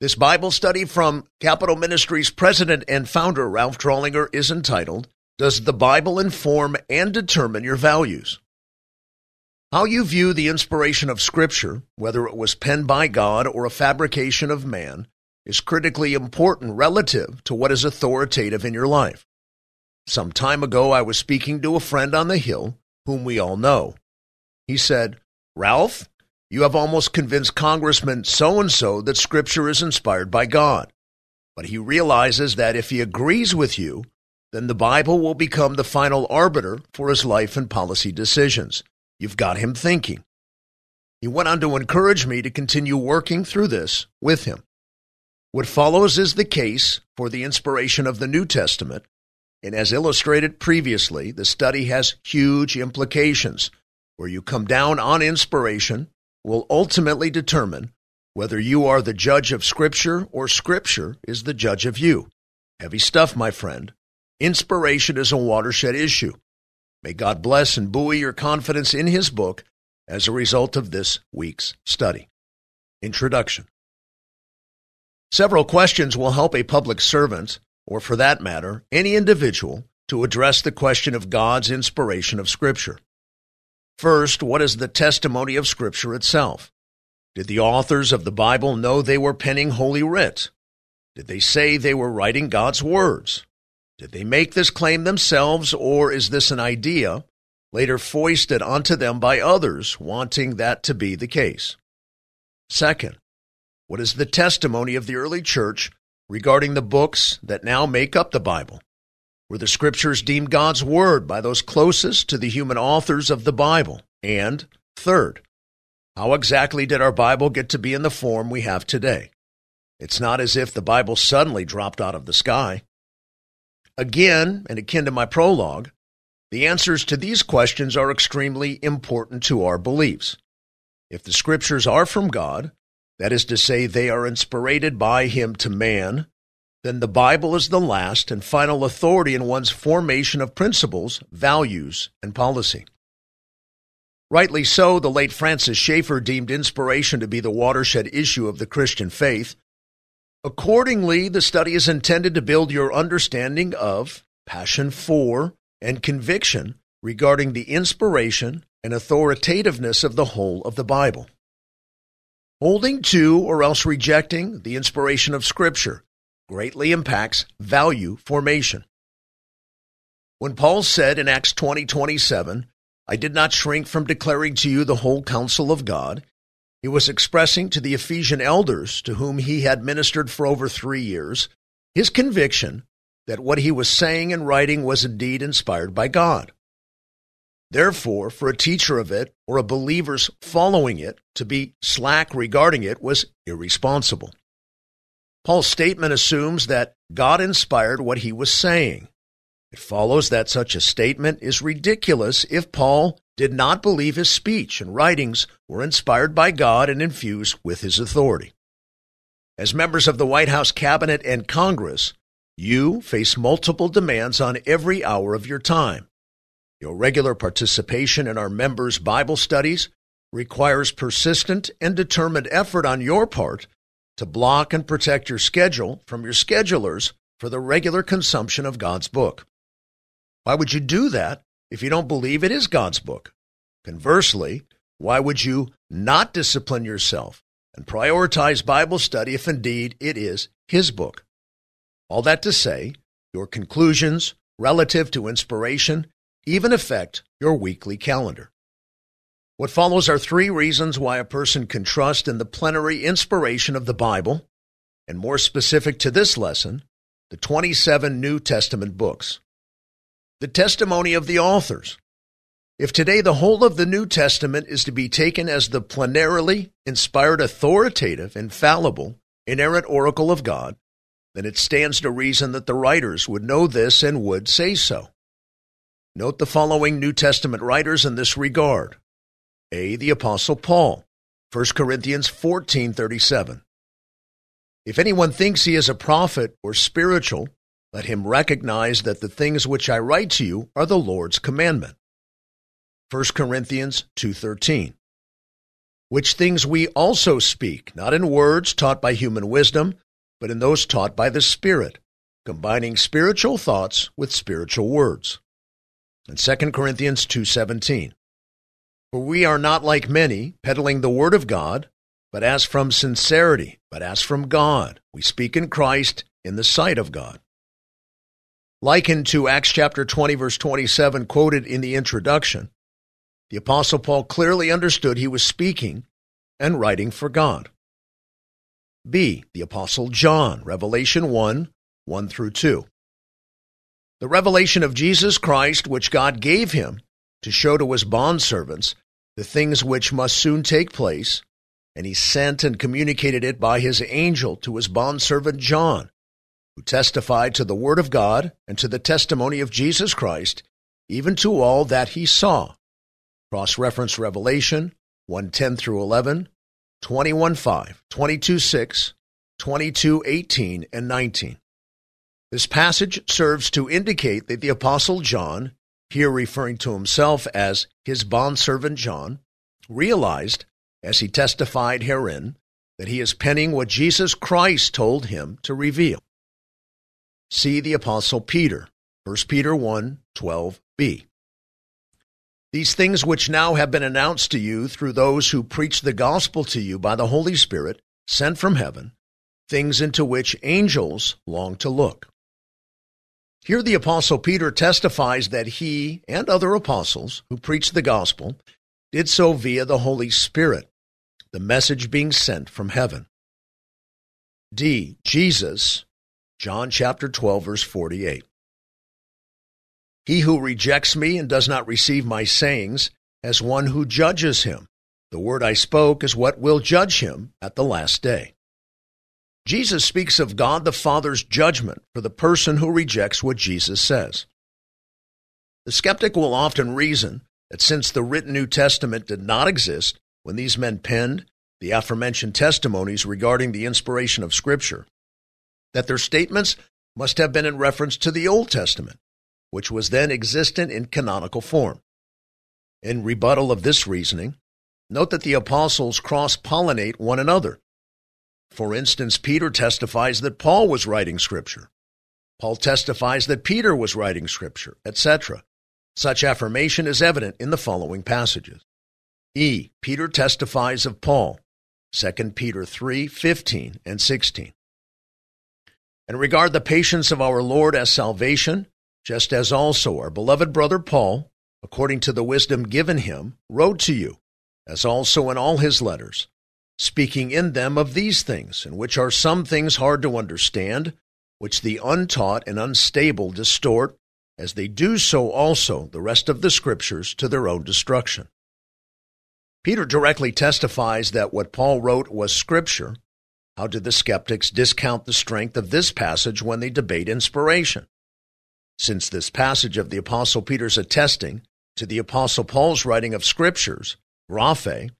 This Bible study from Capitol Ministries president and founder Ralph Drollinger is entitled, Does the Bible Inform and Determine Your Values? How you view the inspiration of Scripture, whether it was penned by God or a fabrication of man, is critically important relative to what is authoritative in your life. Some time ago, I was speaking to a friend on the Hill whom we all know. He said, Ralph, you have almost convinced Congressman so and so that Scripture is inspired by God. But he realizes that if he agrees with you, then the Bible will become the final arbiter for his life and policy decisions. You've got him thinking. He went on to encourage me to continue working through this with him. What follows is the case for the inspiration of the New Testament, and as illustrated previously, the study has huge implications. Where you come down on inspiration, will ultimately determine whether you are the judge of Scripture or Scripture is the judge of you. Heavy stuff, my friend. Inspiration is a watershed issue. May God bless and buoy your confidence in His book as a result of this week's study. Introduction Several questions will help a public servant, or for that matter, any individual, to address the question of God's inspiration of Scripture. First, what is the testimony of Scripture itself? Did the authors of the Bible know they were penning Holy Writ? Did they say they were writing God's words? Did they make this claim themselves, or is this an idea later foisted onto them by others wanting that to be the case? Second, what is the testimony of the early church regarding the books that now make up the Bible? Were the scriptures deemed God's word by those closest to the human authors of the Bible? And third, how exactly did our Bible get to be in the form we have today? It's not as if the Bible suddenly dropped out of the sky. Again, and akin to my prologue, the answers to these questions are extremely important to our beliefs. If the scriptures are from God, that is to say, they are inspired by Him to man, then the Bible is the last and final authority in one's formation of principles, values, and policy. Rightly so, the late Francis Schaeffer deemed inspiration to be the watershed issue of the Christian faith. Accordingly, the study is intended to build your understanding of, passion for, and conviction regarding the inspiration and authoritativeness of the whole of the Bible. Holding to or else rejecting the inspiration of Scripture greatly impacts value formation. When Paul said in Acts 20 27, I did not shrink from declaring to you the whole counsel of God, he was expressing to the Ephesian elders, to whom he had ministered for over three years, his conviction that what he was saying and writing was indeed inspired by God. Therefore, for a teacher of it or a believer's following it to be slack regarding it was irresponsible. Paul's statement assumes that God inspired what he was saying. It follows that such a statement is ridiculous if Paul did not believe his speech and writings were inspired by God and infused with his authority. As members of the White House cabinet and Congress, you face multiple demands on every hour of your time. Your regular participation in our members' Bible studies requires persistent and determined effort on your part to block and protect your schedule from your schedulers for the regular consumption of God's book. Why would you do that if you don't believe it is God's book? Conversely, why would you not discipline yourself and prioritize Bible study if indeed it is His book? All that to say, your conclusions relative to inspiration even affect your weekly calendar. What follows are three reasons why a person can trust in the plenary inspiration of the Bible, and more specific to this lesson, the 27 New Testament books. The testimony of the authors. If today the whole of the New Testament is to be taken as the plenarily inspired, authoritative, infallible, inerrant oracle of God, then it stands to reason that the writers would know this and would say so. Note the following New Testament writers in this regard a. The Apostle Paul, 1 Corinthians 14:37. If anyone thinks he is a prophet or spiritual, let him recognize that the things which I write to you are the Lord's commandment. 1 Corinthians 2:13. which things we also speak, not in words taught by human wisdom, but in those taught by the Spirit, combining spiritual thoughts with spiritual words. And 2 Corinthians 2:17. For we are not like many, peddling the word of God, but as from sincerity, but as from God, we speak in Christ in the sight of God. Likened to Acts chapter 20 verse 27 quoted in the introduction, the apostle Paul clearly understood he was speaking and writing for God. B. The apostle John, Revelation 1, 1 through 2. The revelation of Jesus Christ, which God gave him to show to his bondservants the things which must soon take place, and he sent and communicated it by his angel to his bondservant John, who testified to the word of God and to the testimony of Jesus Christ, even to all that he saw. Cross reference Revelation 110 through 11, 21 5, 22 6, 22 18, and 19. This passage serves to indicate that the Apostle John, here referring to himself as his bondservant John, realized, as he testified herein, that he is penning what Jesus Christ told him to reveal. See the Apostle Peter, 1 Peter 1 12b. These things which now have been announced to you through those who preach the gospel to you by the Holy Spirit, sent from heaven, things into which angels long to look. Here, the Apostle Peter testifies that he and other apostles who preached the gospel did so via the Holy Spirit, the message being sent from heaven. D. Jesus, John chapter 12, verse 48. He who rejects me and does not receive my sayings as one who judges him. The word I spoke is what will judge him at the last day. Jesus speaks of God the Father's judgment for the person who rejects what Jesus says. The skeptic will often reason that since the written New Testament did not exist when these men penned the aforementioned testimonies regarding the inspiration of Scripture, that their statements must have been in reference to the Old Testament, which was then existent in canonical form. In rebuttal of this reasoning, note that the apostles cross pollinate one another for instance, Peter testifies that Paul was writing Scripture. Paul testifies that Peter was writing Scripture, etc. Such affirmation is evident in the following passages. E. Peter testifies of Paul, 2 Peter 3 15 and 16. And regard the patience of our Lord as salvation, just as also our beloved brother Paul, according to the wisdom given him, wrote to you, as also in all his letters speaking in them of these things, in which are some things hard to understand, which the untaught and unstable distort, as they do so also the rest of the Scriptures to their own destruction. Peter directly testifies that what Paul wrote was Scripture. How did the skeptics discount the strength of this passage when they debate inspiration? Since this passage of the Apostle Peter's attesting to the Apostle Paul's writing of Scriptures, graphe,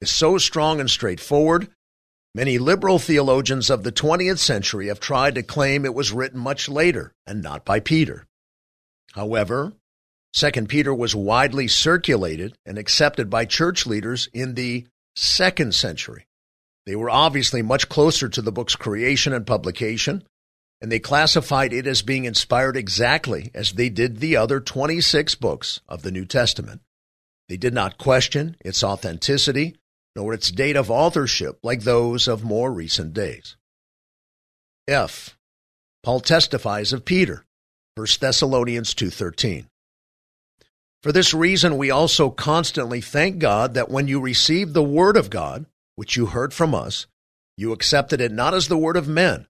is so strong and straightforward, many liberal theologians of the 20th century have tried to claim it was written much later and not by Peter. However, 2 Peter was widely circulated and accepted by church leaders in the second century. They were obviously much closer to the book's creation and publication, and they classified it as being inspired exactly as they did the other 26 books of the New Testament. They did not question its authenticity nor its date of authorship like those of more recent days. F. Paul testifies of Peter, 1 Thessalonians 2:13. For this reason we also constantly thank God that when you received the word of God, which you heard from us, you accepted it not as the word of men,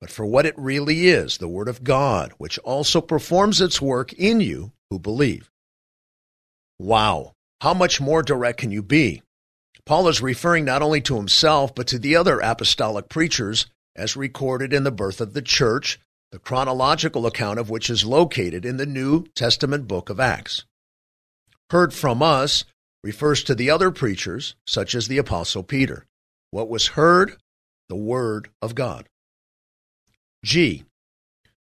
but for what it really is, the word of God, which also performs its work in you who believe. Wow, how much more direct can you be? Paul is referring not only to himself, but to the other apostolic preachers as recorded in the birth of the church, the chronological account of which is located in the New Testament book of Acts. Heard from us refers to the other preachers, such as the Apostle Peter. What was heard? The Word of God. G.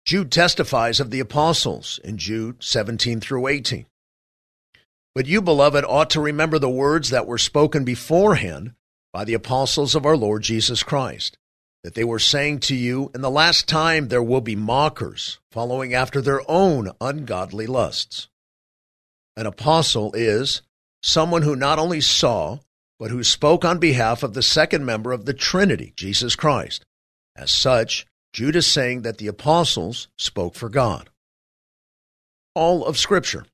Jude testifies of the apostles in Jude 17 through 18. But you, beloved, ought to remember the words that were spoken beforehand by the apostles of our Lord Jesus Christ, that they were saying to you, In the last time there will be mockers, following after their own ungodly lusts. An apostle is someone who not only saw, but who spoke on behalf of the second member of the Trinity, Jesus Christ. As such, Jude is saying that the apostles spoke for God. All of Scripture.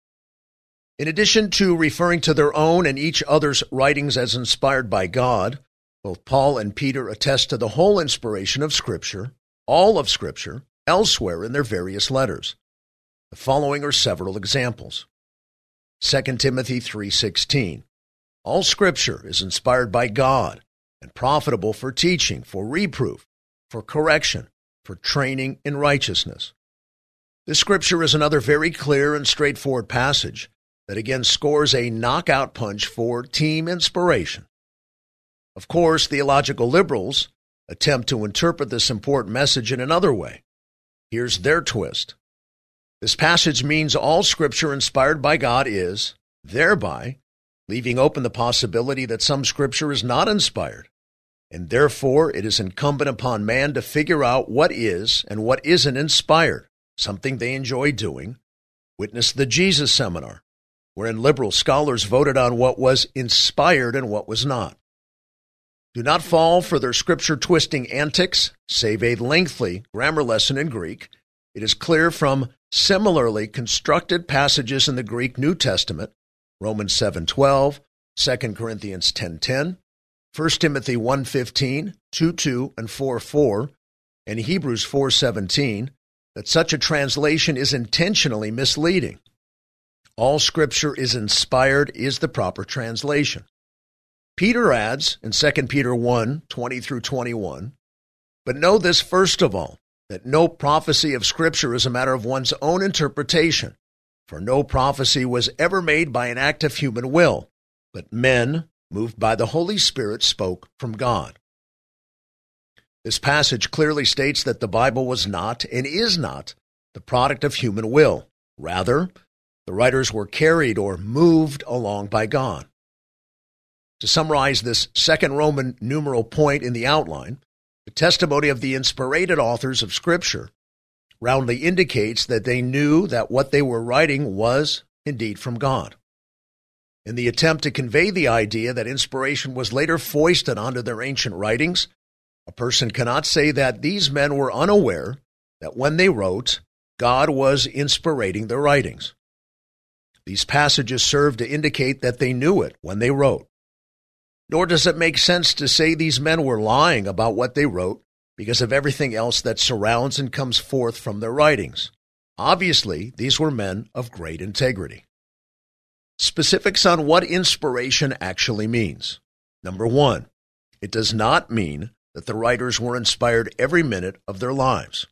In addition to referring to their own and each other's writings as inspired by God, both Paul and Peter attest to the whole inspiration of Scripture, all of Scripture, elsewhere in their various letters. The following are several examples. 2 Timothy 3:16 All scripture is inspired by God and profitable for teaching, for reproof, for correction, for training in righteousness. This scripture is another very clear and straightforward passage that again scores a knockout punch for team inspiration. Of course, theological liberals attempt to interpret this important message in another way. Here's their twist. This passage means all scripture inspired by God is, thereby, leaving open the possibility that some scripture is not inspired. And therefore, it is incumbent upon man to figure out what is and what isn't inspired, something they enjoy doing. Witness the Jesus Seminar, wherein liberal scholars voted on what was inspired and what was not. Do not fall for their scripture twisting antics, save a lengthy grammar lesson in Greek. It is clear from Similarly constructed passages in the Greek New Testament, Romans 7:12, 2 Corinthians 10:10, 1 Timothy 1:15, 2:2 and 4:4, and Hebrews 4:17, that such a translation is intentionally misleading. All scripture is inspired is the proper translation. Peter adds in 2 Peter 1, 20 through 21, but know this first of all, that no prophecy of Scripture is a matter of one's own interpretation, for no prophecy was ever made by an act of human will, but men, moved by the Holy Spirit, spoke from God. This passage clearly states that the Bible was not and is not the product of human will. Rather, the writers were carried or moved along by God. To summarize this second Roman numeral point in the outline, the testimony of the inspired authors of Scripture roundly indicates that they knew that what they were writing was indeed from God. In the attempt to convey the idea that inspiration was later foisted onto their ancient writings, a person cannot say that these men were unaware that when they wrote, God was inspiring their writings. These passages serve to indicate that they knew it when they wrote. Nor does it make sense to say these men were lying about what they wrote because of everything else that surrounds and comes forth from their writings. Obviously, these were men of great integrity. Specifics on what inspiration actually means. Number one, it does not mean that the writers were inspired every minute of their lives.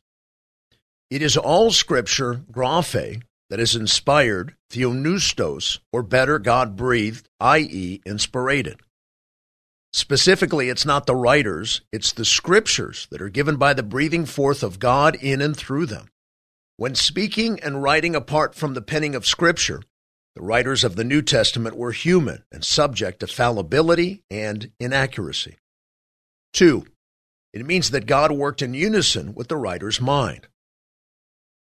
It is all scripture, graphe, that is inspired, theopneustos, or better, God breathed, i.e., inspired. Specifically, it's not the writers, it's the scriptures that are given by the breathing forth of God in and through them. When speaking and writing apart from the penning of scripture, the writers of the New Testament were human and subject to fallibility and inaccuracy. Two, it means that God worked in unison with the writer's mind.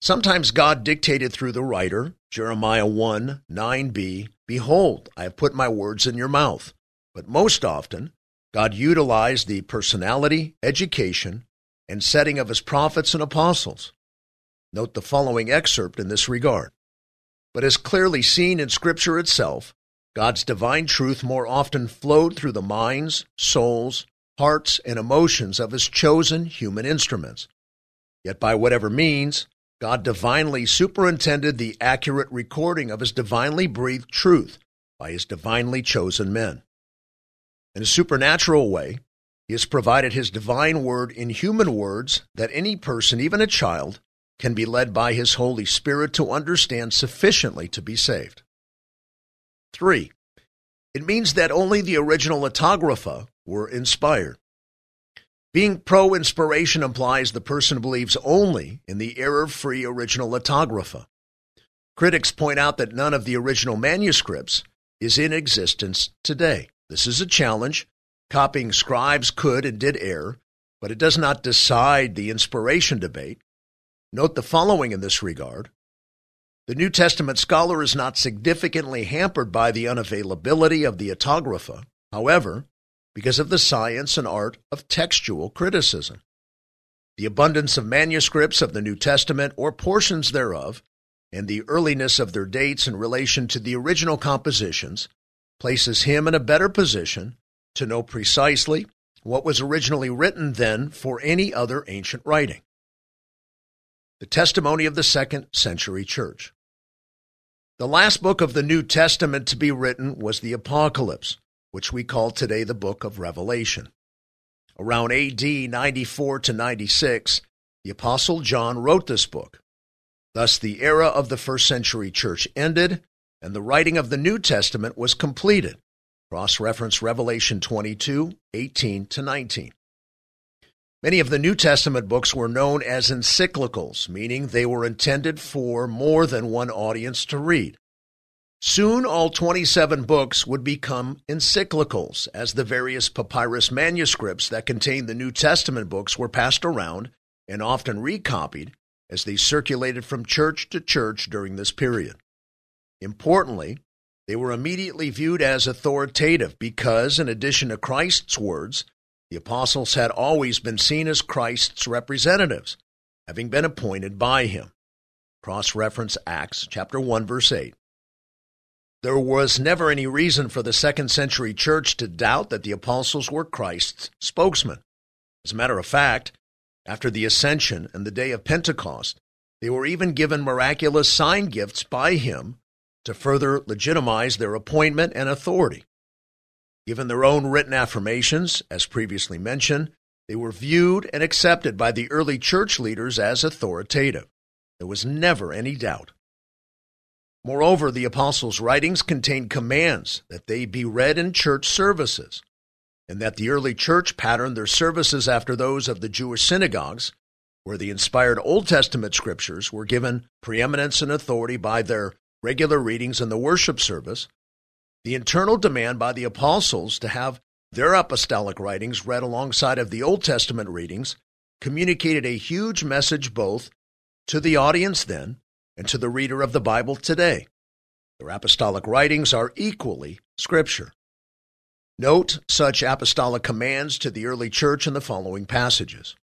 Sometimes God dictated through the writer, Jeremiah 1 9b, Behold, I have put my words in your mouth. But most often, God utilized the personality, education, and setting of his prophets and apostles. Note the following excerpt in this regard. But as clearly seen in Scripture itself, God's divine truth more often flowed through the minds, souls, hearts, and emotions of his chosen human instruments. Yet by whatever means, God divinely superintended the accurate recording of his divinely breathed truth by his divinely chosen men. In a supernatural way, he has provided his divine word in human words that any person, even a child, can be led by his Holy Spirit to understand sufficiently to be saved. 3. It means that only the original autographa were inspired. Being pro inspiration implies the person believes only in the error free original autographa. Critics point out that none of the original manuscripts is in existence today. This is a challenge. Copying scribes could and did err, but it does not decide the inspiration debate. Note the following in this regard. The New Testament scholar is not significantly hampered by the unavailability of the autographa, however, because of the science and art of textual criticism. The abundance of manuscripts of the New Testament or portions thereof, and the earliness of their dates in relation to the original compositions, places him in a better position to know precisely what was originally written then for any other ancient writing. The testimony of the second century church. The last book of the New Testament to be written was the Apocalypse, which we call today the book of Revelation. Around AD 94 to 96, the Apostle John wrote this book. Thus, the era of the first century church ended, and the writing of the New Testament was completed. Cross reference Revelation 22 18 to 19. Many of the New Testament books were known as encyclicals, meaning they were intended for more than one audience to read. Soon all 27 books would become encyclicals, as the various papyrus manuscripts that contained the New Testament books were passed around and often recopied as they circulated from church to church during this period. Importantly, they were immediately viewed as authoritative because, in addition to Christ's words, the apostles had always been seen as Christ's representatives, having been appointed by him. Cross reference Acts chapter 1 verse 8. There was never any reason for the second century church to doubt that the apostles were Christ's spokesmen. As a matter of fact, after the ascension and the day of Pentecost, they were even given miraculous sign gifts by him to further legitimize their appointment and authority. Given their own written affirmations, as previously mentioned, they were viewed and accepted by the early church leaders as authoritative. There was never any doubt. Moreover, the apostles' writings contained commands that they be read in church services, and that the early church patterned their services after those of the Jewish synagogues, where the inspired Old Testament scriptures were given preeminence and authority by their regular readings in the worship service, the internal demand by the apostles to have their apostolic writings read alongside of the Old Testament readings communicated a huge message both to the audience then and to the reader of the Bible today. Their apostolic writings are equally Scripture. Note such apostolic commands to the early church in the following passages.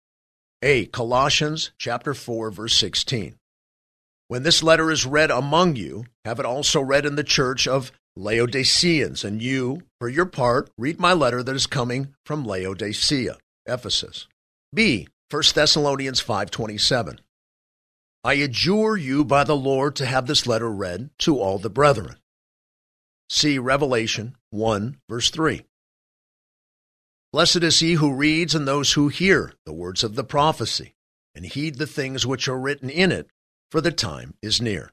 A. Colossians chapter 4 verse 16. When this letter is read among you, have it also read in the church of Laodiceans, and you, for your part, read my letter that is coming from Laodicea, Ephesus. B. 1 Thessalonians 5:27. I adjure you by the Lord to have this letter read to all the brethren. See Revelation 1 verse 3. Blessed is he who reads and those who hear the words of the prophecy and heed the things which are written in it, for the time is near.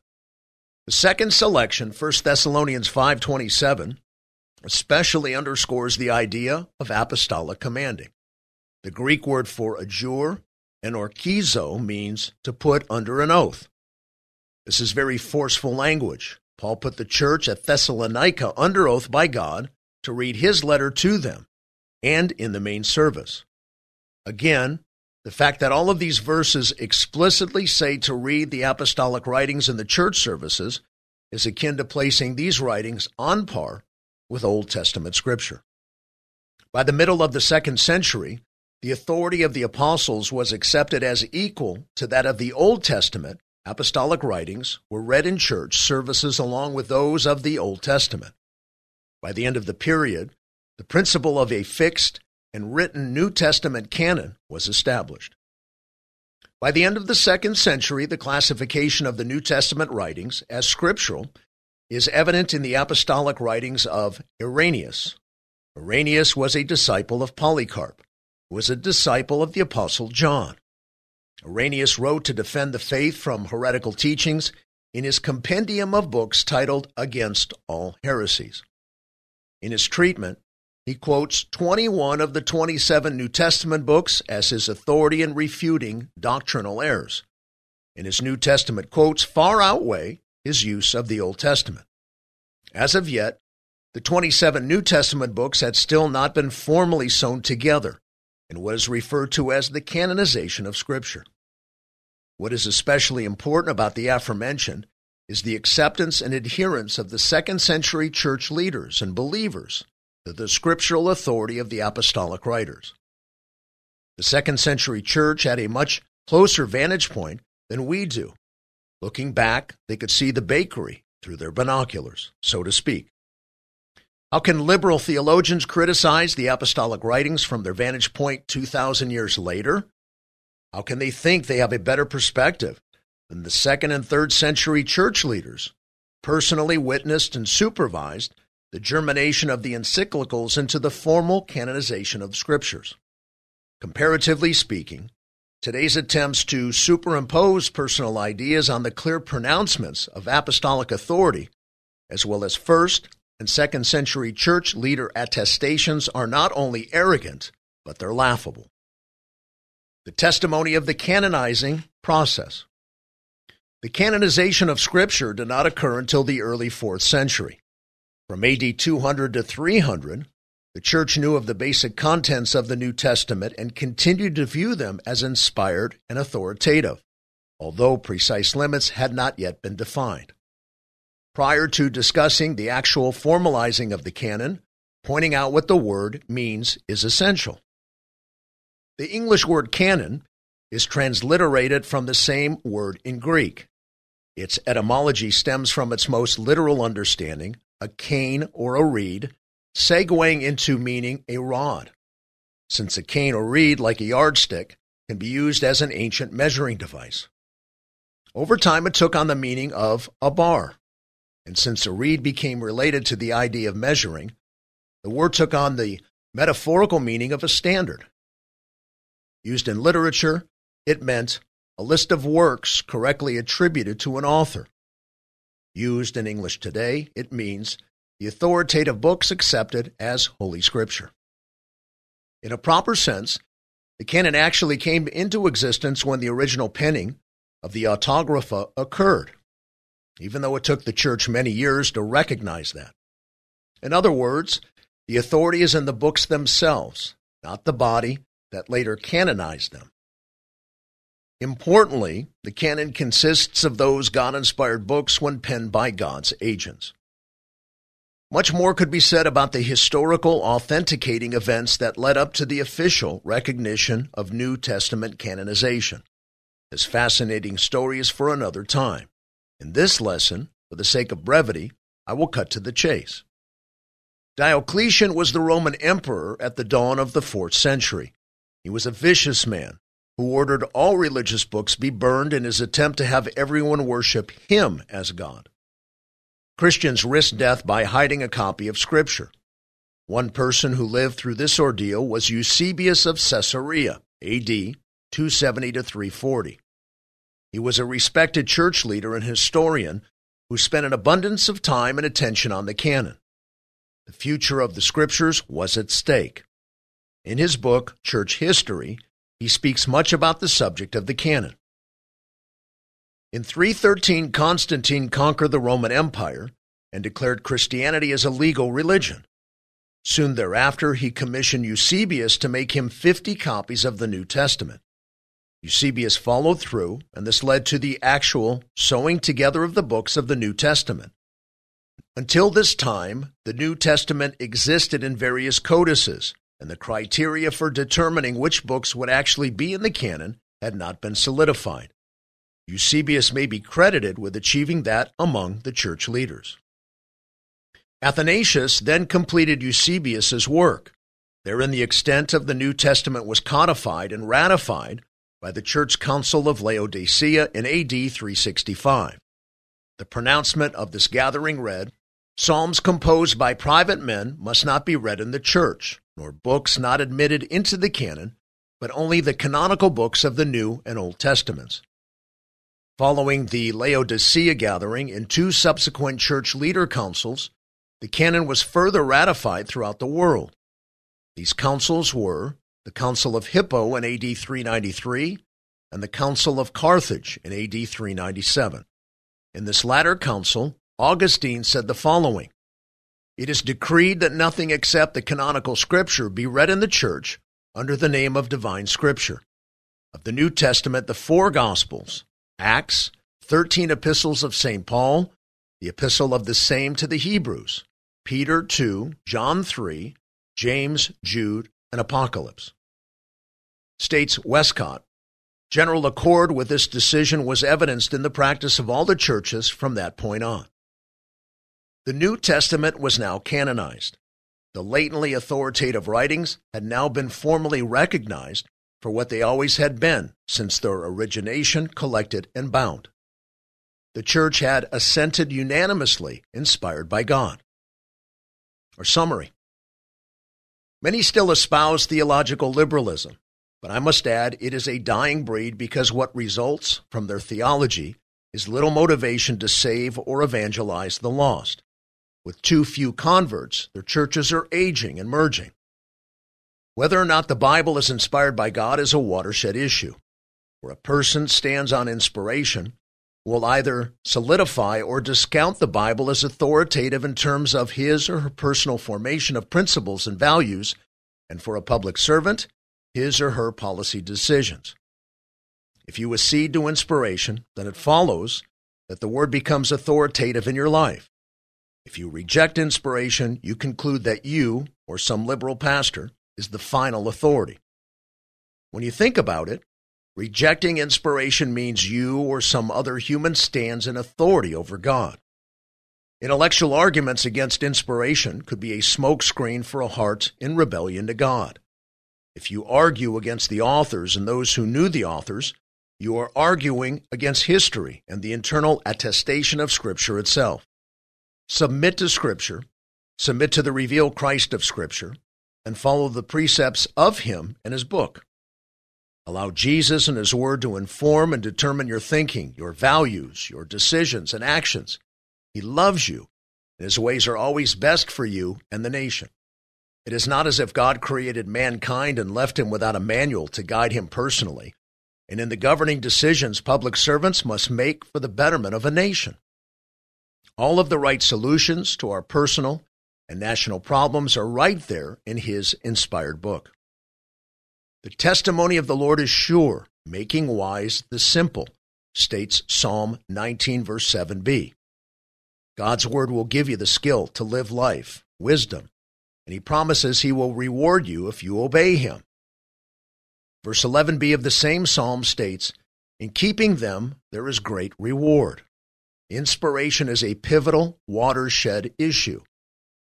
The second selection, 1 Thessalonians 5:27, especially underscores the idea of apostolic commanding. The Greek word for adjure enorkizo means to put under an oath. This is very forceful language. Paul put the church at Thessalonica under oath by God to read his letter to them and in the main service. Again, the fact that all of these verses explicitly say to read the apostolic writings in the church services is akin to placing these writings on par with Old Testament scripture. By the middle of the second century, the authority of the apostles was accepted as equal to that of the Old Testament. Apostolic writings were read in church services along with those of the Old Testament. By the end of the period, the principle of a fixed and written New Testament canon was established. By the end of the second century, the classification of the New Testament writings as scriptural is evident in the apostolic writings of Irenaeus. Irenaeus was a disciple of Polycarp, was a disciple of the apostle John. Irenaeus wrote to defend the faith from heretical teachings in his compendium of books titled Against All Heresies. In his treatment, he quotes 21 of the 27 New Testament books as his authority in refuting doctrinal errors. And his New Testament quotes far outweigh his use of the Old Testament. As of yet, The 27 New Testament books had still not been formally sewn together in what is referred to as the canonization of Scripture. What is especially important about the aforementioned is the acceptance and adherence of the second century church leaders and believers to the scriptural authority of the apostolic writers. The second century church had a much closer vantage point than we do. Looking back, they could see the bakery through their binoculars, so to speak. How can liberal theologians criticize the apostolic writings from their vantage point 2,000 years later? How can they think they have a better perspective than the second and third century church leaders personally witnessed and supervised the germination of the encyclicals into the formal canonization of the scriptures? Comparatively speaking, today's attempts to superimpose personal ideas on the clear pronouncements of apostolic authority, as well as first and second century church leader attestations, are not only arrogant, but they're laughable the testimony of the canonizing process. The canonization of Scripture did not occur until the early 4th century. From AD 200 to 300, the Church knew of the basic contents of the New Testament and continued to view them as inspired and authoritative, although precise limits had not yet been defined. Prior to discussing the actual formalizing of the canon, pointing out what the word means is essential. The English word canon is transliterated from the same word in Greek. Its etymology stems from its most literal understanding, a cane or a reed, segueing into meaning a rod. Since a cane or reed, like a yardstick, can be used as an ancient measuring device. Over time, it took on the meaning of a bar. And since a reed became related to the idea of measuring, the word took on the metaphorical meaning of a standard. Used in literature, it meant a list of works correctly attributed to an author. Used in English today, it means the authoritative books accepted as Holy Scripture. In a proper sense, the canon actually came into existence when the original penning of the Autographa occurred, even though it took the church many years to recognize that. In other words, the authority is in the books themselves, not the body that later canonized them. Importantly, the canon consists of those God inspired books when penned by God's agents. Much more could be said about the historical authenticating events that led up to the official recognition of New Testament canonization. This fascinating story is for another time. In this lesson, for the sake of brevity, I will cut to the chase. Diocletian was the Roman emperor at the dawn of the fourth century. He was a vicious man who ordered all religious books be burned in his attempt to have everyone worship him as God. Christians risked death by hiding a copy of Scripture. One person who lived through this ordeal was Eusebius of Caesarea, AD 270 to 340. He was a respected church leader and historian who spent an abundance of time and attention on the canon. The future of the Scriptures was at stake. In his book, Church History, he speaks much about the subject of the canon. In 313, Constantine conquered the Roman Empire and declared Christianity as a legal religion. Soon thereafter, he commissioned Eusebius to make him 50 copies of the New Testament. Eusebius followed through, and this led to the actual sewing together of the books of the New Testament. Until this time, the New Testament existed in various codices, and the criteria for determining which books would actually be in the canon had not been solidified. Eusebius may be credited with achieving that among the church leaders. Athanasius then completed Eusebius's work. Therein the extent of the New Testament was codified and ratified by the Church Council of Laodicea in AD 365. The pronouncement of this gathering read, Psalms composed by private men must not be read in the church, nor books not admitted into the canon, but only the canonical books of the New and Old Testaments. Following the Laodicea gathering and two subsequent church leader councils, the canon was further ratified throughout the world. These councils were the Council of Hippo in AD 393 and the Council of Carthage in AD 397. In this latter council, Augustine said the following It is decreed that nothing except the canonical Scripture be read in the church under the name of divine Scripture. Of the New Testament, the four Gospels, Acts, 13 epistles of St. Paul, the epistle of the same to the Hebrews, Peter 2, John 3, James, Jude, and Apocalypse. States Westcott. General accord with this decision was evidenced in the practice of all the churches from that point on. The New Testament was now canonized. The latently authoritative writings had now been formally recognized for what they always had been since their origination, collected, and bound. The church had assented unanimously, inspired by God. Or summary Many still espouse theological liberalism, but I must add it is a dying breed because what results from their theology is little motivation to save or evangelize the lost. With too few converts, their churches are aging and merging. Whether or not the Bible is inspired by God is a watershed issue. Where a person stands on inspiration will either solidify or discount the Bible as authoritative in terms of his or her personal formation of principles and values, and for a public servant, his or her policy decisions. If you accede to inspiration, then it follows that the Word becomes authoritative in your life. If you reject inspiration, you conclude that you, or some liberal pastor, is the final authority. When you think about it, rejecting inspiration means you or some other human stands in authority over God. Intellectual arguments against inspiration could be a smokescreen for a heart in rebellion to God. If you argue against the authors and those who knew the authors, you are arguing against history and the internal attestation of Scripture itself. Submit to Scripture, submit to the revealed Christ of Scripture, and follow the precepts of Him and His book. Allow Jesus and His Word to inform and determine your thinking, your values, your decisions, and actions. He loves you, and His ways are always best for you and the nation. It is not as if God created mankind and left him without a manual to guide him personally. And in the governing decisions public servants must make for the betterment of a nation. All of the right solutions to our personal and national problems are right there in his inspired book. The testimony of the Lord is sure, making wise the simple, states Psalm 19, verse 7b. God's word will give you the skill to live life, wisdom, and he promises he will reward you if you obey him. Verse 11b of the same psalm states, In keeping them there is great reward. Inspiration is a pivotal watershed issue.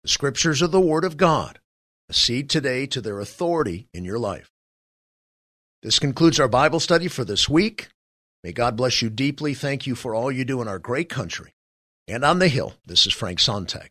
The scriptures are the Word of God. Accede today to their authority in your life. This concludes our Bible study for this week. May God bless you deeply. Thank you for all you do in our great country. And on the Hill, this is Frank Sontag.